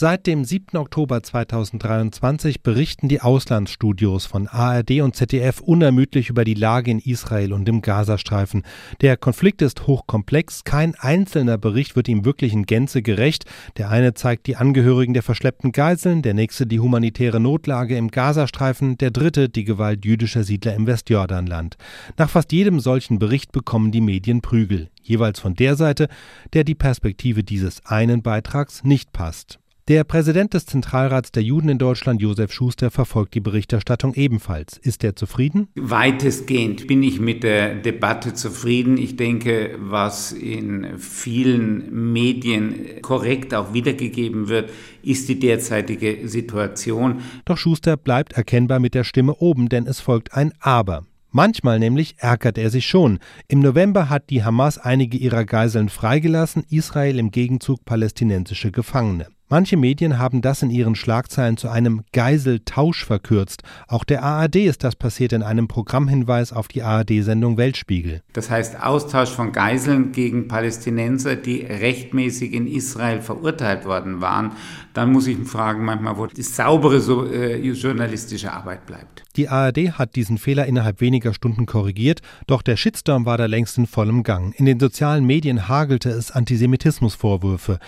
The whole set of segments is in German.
Seit dem 7. Oktober 2023 berichten die Auslandsstudios von ARD und ZDF unermüdlich über die Lage in Israel und im Gazastreifen. Der Konflikt ist hochkomplex, kein einzelner Bericht wird ihm wirklich in Gänze gerecht. Der eine zeigt die Angehörigen der verschleppten Geiseln, der nächste die humanitäre Notlage im Gazastreifen, der dritte die Gewalt jüdischer Siedler im Westjordanland. Nach fast jedem solchen Bericht bekommen die Medien Prügel, jeweils von der Seite, der die Perspektive dieses einen Beitrags nicht passt. Der Präsident des Zentralrats der Juden in Deutschland, Josef Schuster, verfolgt die Berichterstattung ebenfalls. Ist er zufrieden? Weitestgehend bin ich mit der Debatte zufrieden. Ich denke, was in vielen Medien korrekt auch wiedergegeben wird, ist die derzeitige Situation. Doch Schuster bleibt erkennbar mit der Stimme oben, denn es folgt ein Aber. Manchmal nämlich ärgert er sich schon. Im November hat die Hamas einige ihrer Geiseln freigelassen, Israel im Gegenzug palästinensische Gefangene. Manche Medien haben das in ihren Schlagzeilen zu einem Geiseltausch verkürzt. Auch der ARD ist das passiert in einem Programmhinweis auf die ARD-Sendung Weltspiegel. Das heißt Austausch von Geiseln gegen Palästinenser, die rechtmäßig in Israel verurteilt worden waren. Dann muss ich fragen manchmal, wo die saubere so, äh, journalistische Arbeit bleibt. Die ARD hat diesen Fehler innerhalb weniger Stunden korrigiert, doch der Shitstorm war da längst in vollem Gang. In den sozialen Medien hagelte es Antisemitismusvorwürfe.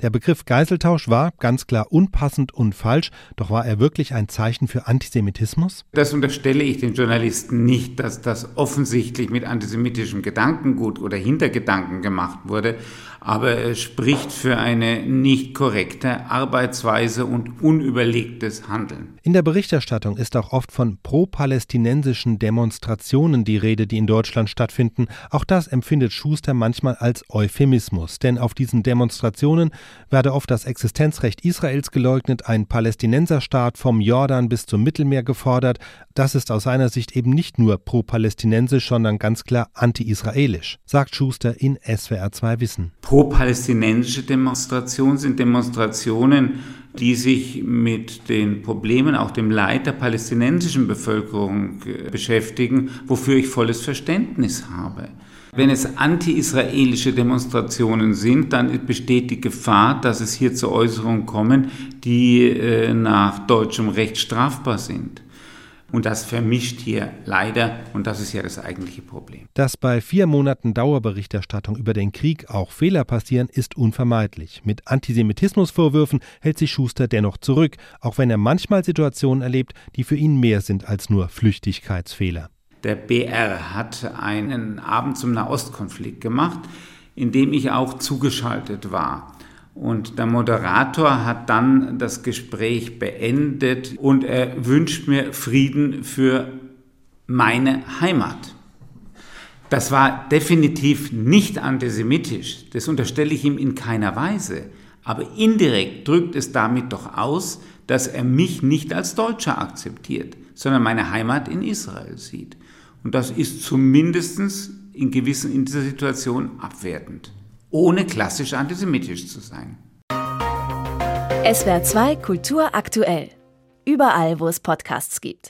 Der Begriff Geiseltausch war ganz klar unpassend und falsch, doch war er wirklich ein Zeichen für Antisemitismus? Das unterstelle ich den Journalisten nicht, dass das offensichtlich mit antisemitischem Gedankengut oder Hintergedanken gemacht wurde, aber es spricht für eine nicht korrekte Arbeitsweise und unüberlegtes Handeln. In der Berichterstattung ist auch oft von pro-palästinensischen Demonstrationen die Rede, die in Deutschland stattfinden. Auch das empfindet Schuster manchmal als Euphemismus, denn auf diesen Demonstrationen werde oft das Existenzrecht Israels geleugnet, ein Palästinenserstaat vom Jordan bis zum Mittelmeer gefordert. Das ist aus seiner Sicht eben nicht nur pro-palästinensisch, sondern ganz klar anti-israelisch, sagt Schuster in SWR 2 Wissen. Pro-palästinensische Demonstrationen sind Demonstrationen, die sich mit den Problemen, auch dem Leid der palästinensischen Bevölkerung äh, beschäftigen, wofür ich volles Verständnis habe. Wenn es anti-israelische Demonstrationen sind, dann besteht die Gefahr, dass es hier zu Äußerungen kommen, die äh, nach deutschem Recht strafbar sind. Und das vermischt hier leider, und das ist ja das eigentliche Problem. Dass bei vier Monaten Dauerberichterstattung über den Krieg auch Fehler passieren, ist unvermeidlich. Mit Antisemitismusvorwürfen hält sich Schuster dennoch zurück, auch wenn er manchmal Situationen erlebt, die für ihn mehr sind als nur Flüchtigkeitsfehler. Der BR hat einen Abend zum Nahostkonflikt gemacht, in dem ich auch zugeschaltet war. Und der Moderator hat dann das Gespräch beendet und er wünscht mir Frieden für meine Heimat. Das war definitiv nicht antisemitisch, das unterstelle ich ihm in keiner Weise. Aber indirekt drückt es damit doch aus, dass er mich nicht als Deutscher akzeptiert, sondern meine Heimat in Israel sieht. Und das ist zumindest in gewissen in dieser Situation abwertend ohne klassisch antisemitisch zu sein. SWR 2 Kultur aktuell. Überall, wo es Podcasts gibt.